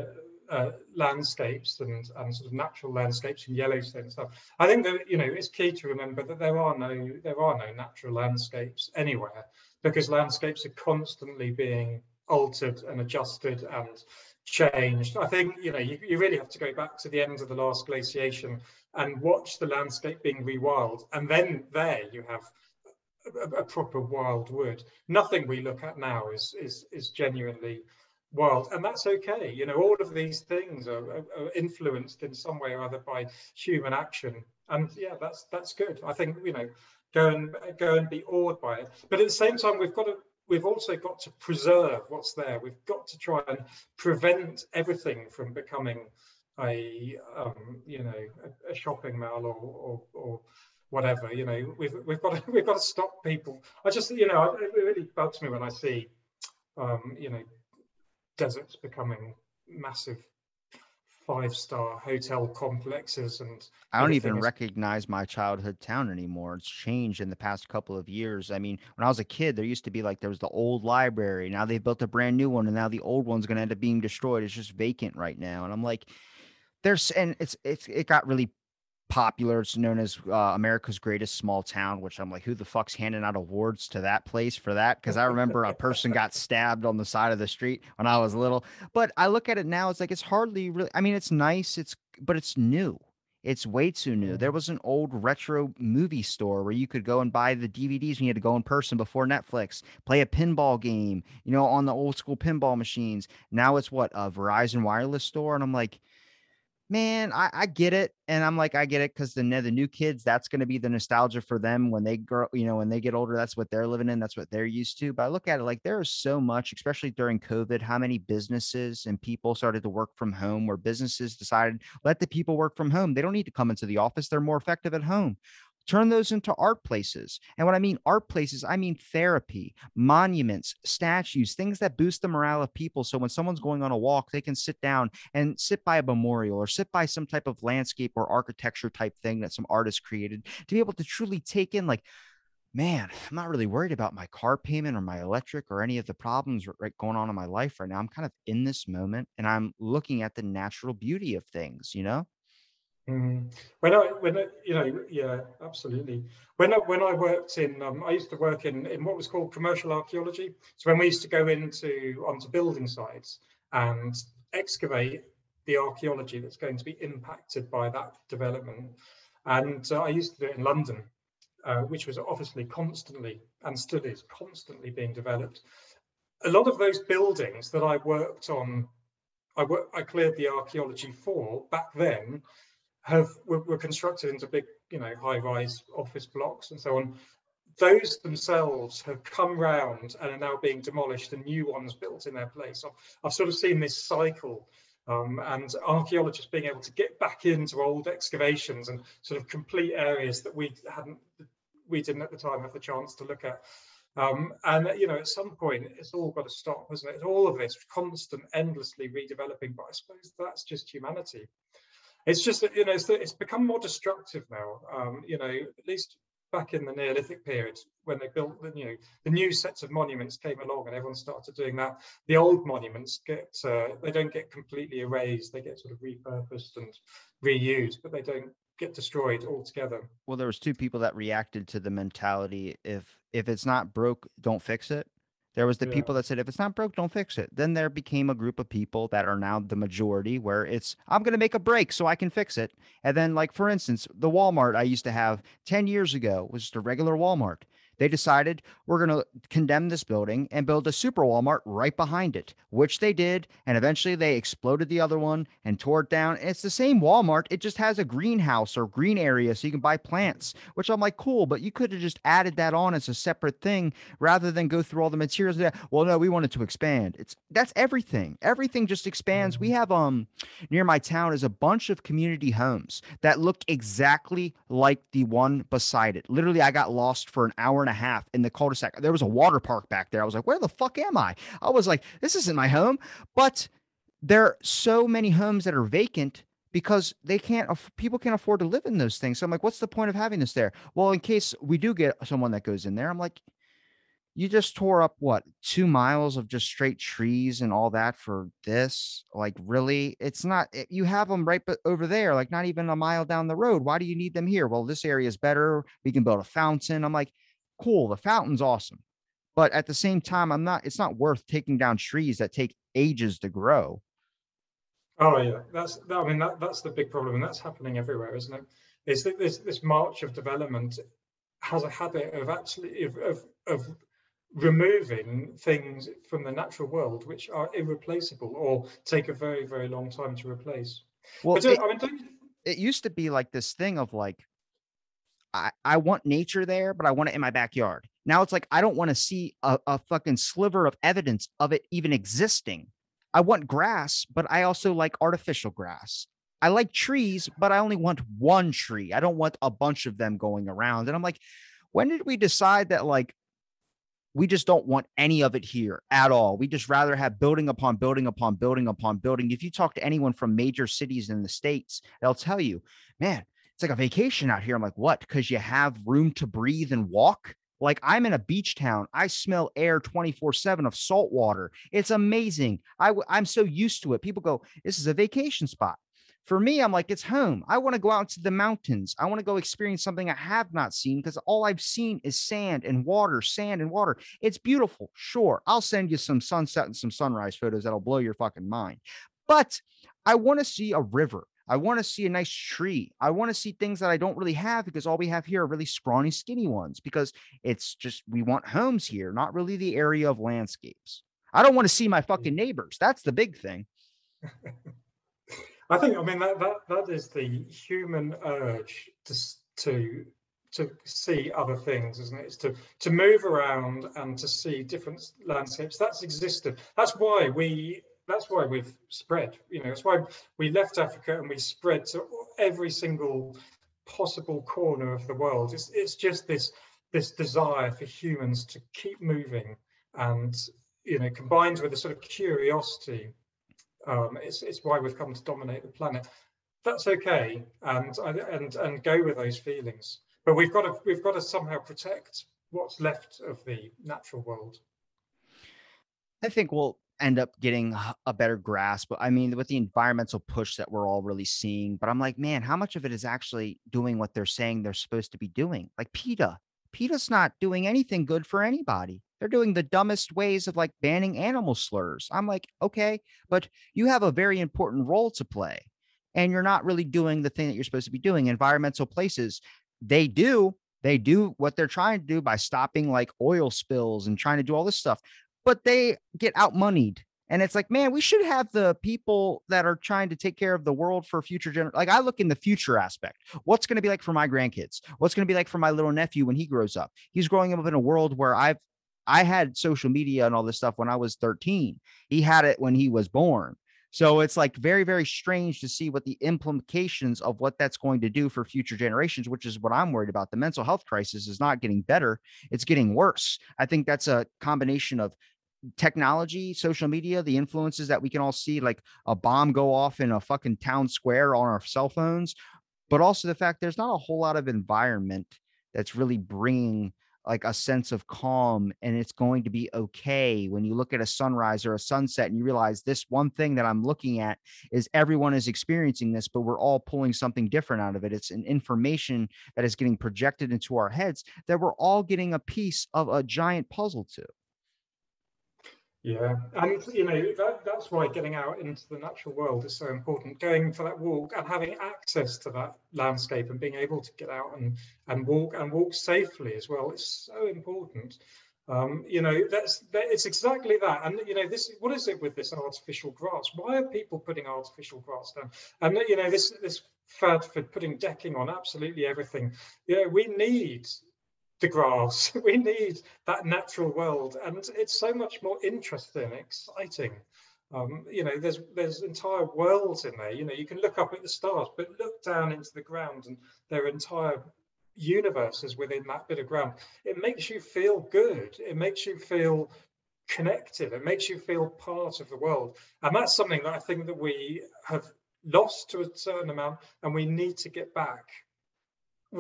uh, landscapes and, and sort of natural landscapes in Yellowstone and stuff. I think that you know it's key to remember that there are no there are no natural landscapes anywhere because landscapes are constantly being altered and adjusted and changed. I think you know you, you really have to go back to the end of the last glaciation and watch the landscape being rewild, and then there you have a, a proper wild wood. Nothing we look at now is is is genuinely world and that's okay. You know all of these things are, are, influenced in some way or other by human action. And yeah that's that's good. I think you know go and go and be awed by it. But at the same time we've got to we've also got to preserve what's there. We've got to try and prevent everything from becoming a um, you know a, a shopping mall or, or, or whatever. You know we've we've got to, we've got to stop people. I just you know it really bugs me when i see um, you know deserts becoming massive five star hotel complexes and I don't even is... recognize my childhood town anymore. It's changed in the past couple of years. I mean, when I was a kid, there used to be like there was the old library. Now they've built a brand new one and now the old one's going to end up being destroyed. It's just vacant right now. And I'm like there's and it's it's it got really popular. It's known as uh, America's Greatest Small Town, which I'm like, who the fuck's handing out awards to that place for that? Because I remember a person got stabbed on the side of the street when I was little. But I look at it now, it's like it's hardly really. I mean, it's nice, it's but it's new. It's way too new. There was an old retro movie store where you could go and buy the DVDs when you had to go in person before Netflix, play a pinball game, you know, on the old school pinball machines. Now it's what a Verizon wireless store. And I'm like, man, I, I get it. And I'm like, I get it because the, the new kids, that's going to be the nostalgia for them when they grow, you know, when they get older, that's what they're living in. That's what they're used to. But I look at it like there is so much, especially during COVID, how many businesses and people started to work from home where businesses decided, let the people work from home. They don't need to come into the office. They're more effective at home turn those into art places. And what I mean art places, I mean therapy, monuments, statues, things that boost the morale of people. So when someone's going on a walk, they can sit down and sit by a memorial or sit by some type of landscape or architecture type thing that some artist created to be able to truly take in, like, man, I'm not really worried about my car payment or my electric or any of the problems right going on in my life right now. I'm kind of in this moment and I'm looking at the natural beauty of things, you know? Mm. When I, when I, you know, yeah, absolutely. When I, when I worked in, um, I used to work in in what was called commercial archaeology. So when we used to go into onto building sites and excavate the archaeology that's going to be impacted by that development, and uh, I used to do it in London, uh, which was obviously constantly and still is constantly being developed. A lot of those buildings that I worked on, I work, I cleared the archaeology for back then have were, were constructed into big, you know, high-rise office blocks and so on. Those themselves have come round and are now being demolished and new ones built in their place. I've, I've sort of seen this cycle um, and archaeologists being able to get back into old excavations and sort of complete areas that we hadn't, we didn't at the time have the chance to look at. Um, and you know, at some point, it's all got to stop, isn't it? All of this constant, endlessly redeveloping. But I suppose that's just humanity it's just that you know it's, it's become more destructive now. Um, you know, at least back in the Neolithic period when they built the new the new sets of monuments came along and everyone started doing that. The old monuments get uh, they don't get completely erased; they get sort of repurposed and reused, but they don't get destroyed altogether. Well, there was two people that reacted to the mentality if if it's not broke, don't fix it. There was the Yeah. people that said, if it's not broke, don't fix it. Then there became a group of people that are now the majority where it's, I'm going to make a break so I can fix it. And then, like, for instance, the Walmart I used to have 10 years ago was just a regular Walmart. They decided we're going to condemn this building and build a super Walmart right behind it, which they did. And eventually they exploded the other one and tore it down. it's the same Walmart. It just has a greenhouse or green area so you can buy plants, which I'm like, cool, but you could have just added that on as a separate thing rather than go through all the materials. That, well, no, we wanted to expand. It's that's everything. Everything just expands. We have um near my town is a bunch of community homes that look exactly like the one beside it. Literally, I got lost for an hour and a half in the cul-de-sac. There was a water park back there. I was like, where the fuck am I? I was like, this isn't my home. But there are so many homes that are vacant because they can't people can't afford to live in those things. So I'm like, what's the point of having this there? Well, in case we do get someone that goes in there, I'm like, you just tore up what two miles of just straight trees and all that for this like really it's not you have them right but over there like not even a mile down the road why do you need them here well this area is better we can build a fountain i'm like cool the fountain's awesome but at the same time i'm not it's not worth taking down trees that take ages to grow. Oh yeah that's that, i mean that, that's the big problem and that's happening everywhere isn't it? Is that this this march of development has a habit of actually of, of, of removing things from the natural world which are irreplaceable or take a very very long time to replace. Well it, I mean, it used to be like this thing of like I, I want nature there but i want it in my backyard. Now it's like i don't want to see a, a fucking sliver of evidence of it even existing. I want grass but i also like artificial grass. I like trees but i only want one tree. I don't want a bunch of them going around. And i'm like when did we decide that like we just don't want any of it here at all. We just rather have building upon building upon building upon building. If you talk to anyone from major cities in the States, they'll tell you, man, it's like a vacation out here. I'm like, what? Because you have room to breathe and walk. Like I'm in a beach town. I smell air 24 7 of salt water. It's amazing. I, I'm so used to it. People go, this is a vacation spot. For me, I'm like, it's home. I want to go out to the mountains. I want to go experience something I have not seen because all I've seen is sand and water, sand and water. It's beautiful. Sure. I'll send you some sunset and some sunrise photos that'll blow your fucking mind. But I want to see a river. I want to see a nice tree. I want to see things that I don't really have because all we have here are really scrawny, skinny ones because it's just we want homes here, not really the area of landscapes. I don't want to see my fucking neighbors. That's the big thing. I think I mean that that that is the human urge to to to see other things, isn't it? It's to to move around and to see different landscapes. That's existed. That's why we. That's why we've spread. You know, that's why we left Africa and we spread to every single possible corner of the world. It's it's just this this desire for humans to keep moving and you know combined with a sort of curiosity um, it's, it's why we've come to dominate the planet that's okay and and and go with those feelings but we've got to we've got to somehow protect what's left of the natural world i think we'll end up getting a better grasp i mean with the environmental push that we're all really seeing but i'm like man how much of it is actually doing what they're saying they're supposed to be doing like PETA PETA's not doing anything good for anybody. They're doing the dumbest ways of like banning animal slurs. I'm like, okay, but you have a very important role to play. And you're not really doing the thing that you're supposed to be doing. Environmental places, they do, they do what they're trying to do by stopping like oil spills and trying to do all this stuff, but they get outmoneyed and it's like, man, we should have the people that are trying to take care of the world for future generations. Like I look in the future aspect. What's going to be like for my grandkids? What's going to be like for my little nephew when he grows up? He's growing up in a world where I've I had social media and all this stuff when I was 13. He had it when he was born. So it's like very, very strange to see what the implications of what that's going to do for future generations, which is what I'm worried about. The mental health crisis is not getting better, it's getting worse. I think that's a combination of technology, social media, the influences that we can all see, like a bomb go off in a fucking town square on our cell phones, but also the fact there's not a whole lot of environment that's really bringing like a sense of calm and it's going to be okay. When you look at a sunrise or a sunset and you realize this one thing that I'm looking at is everyone is experiencing this but we're all pulling something different out of it. It's an information that is getting projected into our heads that we're all getting a piece of a giant puzzle to yeah, and you know that, that's why getting out into the natural world is so important. Going for that walk and having access to that landscape and being able to get out and and walk and walk safely as well is so important. Um, you know that's that, it's exactly that. And you know this what is it with this artificial grass? Why are people putting artificial grass down? And you know this this fad for putting decking on absolutely everything. Yeah, we need the grass. We need that natural world, and it's so much more interesting, exciting. Um, you know, there's there's entire worlds in there. You know, you can look up at the stars, but look down into the ground, and there are entire universes within that bit of ground. It makes you feel good. It makes you feel connected. It makes you feel part of the world, and that's something that I think that we have lost to a certain amount, and we need to get back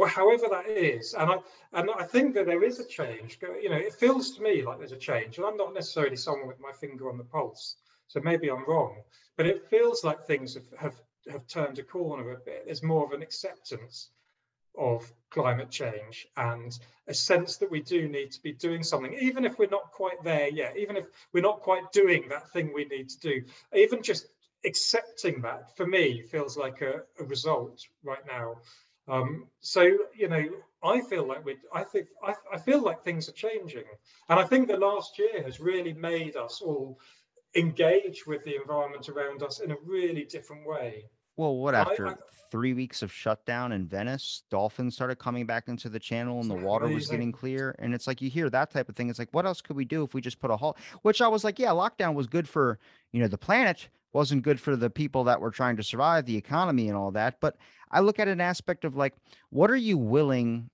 however that is, and I and I think that there is a change. You know, it feels to me like there's a change, and I'm not necessarily someone with my finger on the pulse, so maybe I'm wrong, but it feels like things have have, have turned a corner a bit. There's more of an acceptance of climate change and a sense that we do need to be doing something, even if we're not quite there yet, even if we're not quite doing that thing we need to do, even just accepting that for me feels like a, a result right now um, so you know, I feel like we, I think, I, I feel like things are changing, and I think the last year has really made us all engage with the environment around us in a really different way. Well, what after I, I, three weeks of shutdown in Venice, dolphins started coming back into the channel and the water was getting clear. And it's like you hear that type of thing. It's like, what else could we do if we just put a halt? Which I was like, yeah, lockdown was good for you know the planet, wasn't good for the people that were trying to survive, the economy and all that. But I look at an aspect of like, what are you willing?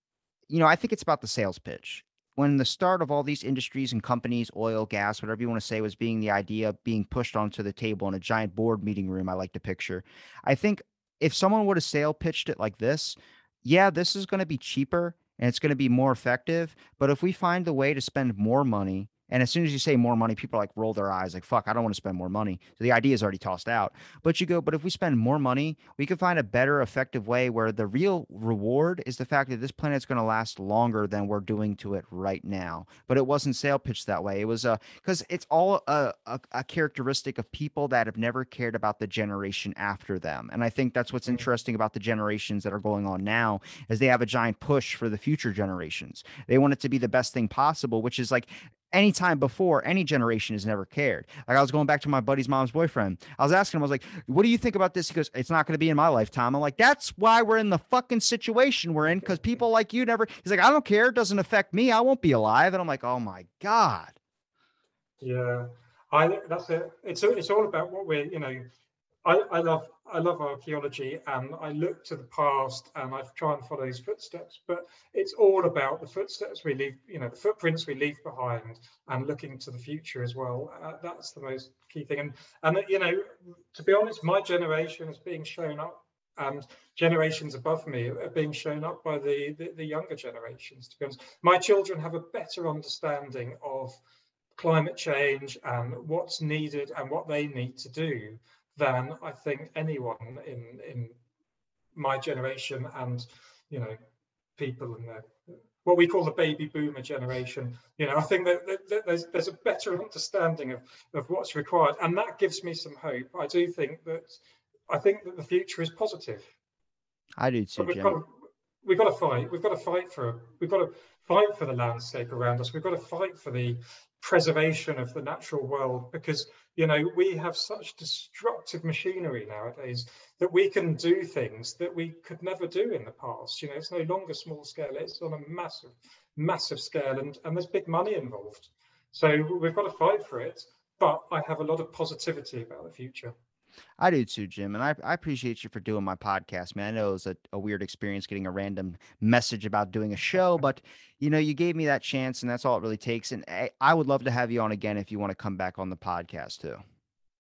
You know, I think it's about the sales pitch. When the start of all these industries and companies, oil, gas, whatever you want to say, was being the idea being pushed onto the table in a giant board meeting room, I like to picture. I think if someone would have sale pitched it like this, yeah, this is going to be cheaper and it's going to be more effective. But if we find the way to spend more money and as soon as you say more money, people like roll their eyes like, fuck, I don't want to spend more money. So the idea is already tossed out. But you go, but if we spend more money, we can find a better, effective way where the real reward is the fact that this planet's going to last longer than we're doing to it right now. But it wasn't sale pitched that way. It was a, uh, because it's all a, a, a characteristic of people that have never cared about the generation after them. And I think that's what's interesting about the generations that are going on now is they have a giant push for the future generations. They want it to be the best thing possible, which is like anytime before any generation has never cared. Like I was going back to my buddy's mom's boyfriend. I was asking him, I was like, what do you think about this? He goes, it's not going to be in my lifetime. I'm like, that's why we're in the fucking situation we're in because people like you never. He's like, I don't care. It doesn't affect me. I won't be alive. And I'm like, oh my God. Yeah. I that's it. It's it's all about what we're, you know, I, I love I love archaeology and I look to the past and I try and follow these footsteps, but it's all about the footsteps we leave, you know, the footprints we leave behind and looking to the future as well. Uh, that's the most key thing. And, and, you know, to be honest, my generation is being shown up and generations above me are being shown up by the, the, the younger generations, to be honest. My children have a better understanding of climate change and what's needed and what they need to do than I think anyone in in my generation and you know people in the what we call the baby boomer generation. You know, I think that, that, that, there's there's a better understanding of of what's required, and that gives me some hope. I do think that I think that the future is positive. I do too, we've Jim. got, to, we've got to fight. We've got to fight for. We've got to fight for the landscape around us. We've got to fight for the preservation of the natural world because you know we have such destructive machinery nowadays that we can do things that we could never do in the past. You know it's no longer small scale it's on a massive massive scale and and there's big money involved. So we've got to fight for it but i have a lot of positivity about the future I do too, Jim. And I, I appreciate you for doing my podcast, man. I know it was a, a weird experience getting a random message about doing a show, but you know, you gave me that chance and that's all it really takes. And I, I would love to have you on again if you want to come back on the podcast too.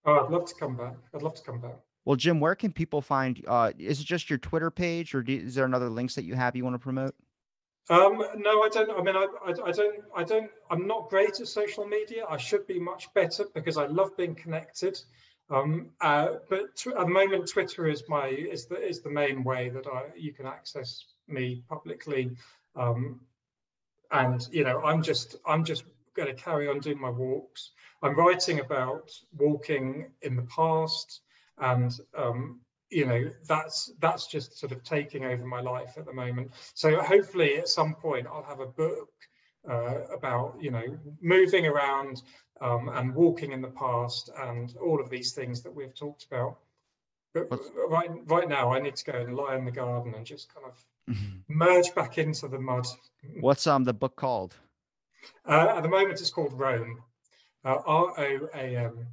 Oh, I'd love to come back. I'd love to come back. Well, Jim, where can people find uh is it just your Twitter page or do, is there another links that you have you want to promote? Um, no, I don't. I mean, I, I, I, don't. I don't. I'm not great at social media. I should be much better because I love being connected. Um, uh, but at the moment, Twitter is my is the is the main way that I you can access me publicly, um, and you know I'm just I'm just going to carry on doing my walks. I'm writing about walking in the past, and um, you know that's that's just sort of taking over my life at the moment. So hopefully at some point I'll have a book uh, about you know moving around um, and walking in the past and all of these things that we've talked about. But What's... right right now, I need to go and lie in the garden and just kind of merge back into the mud. What's um the book called? Uh, at the moment, it's called Roam, uh, R O A M.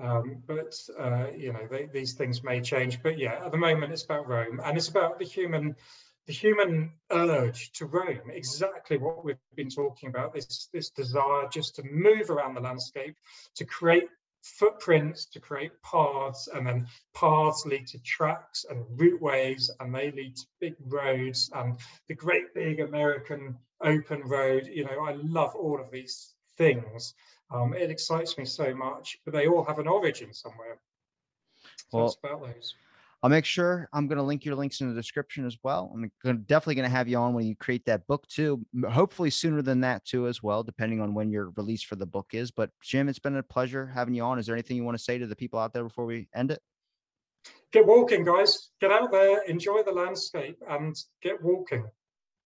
Um, but uh, you know they, these things may change. But yeah, at the moment, it's about Rome, and it's about the human the human urge to roam, exactly what we've been talking about, this, this desire just to move around the landscape, to create footprints, to create paths, and then paths lead to tracks and routeways, and they lead to big roads and the great big American open road. You know, I love all of these things. Um, it excites me so much, but they all have an origin somewhere. So well, about those. I'll make sure I'm going to link your links in the description as well. I'm gonna, definitely going to have you on when you create that book too. Hopefully sooner than that too, as well, depending on when your release for the book is. But Jim, it's been a pleasure having you on. Is there anything you want to say to the people out there before we end it? Get walking, guys. Get out there, enjoy the landscape, and get walking.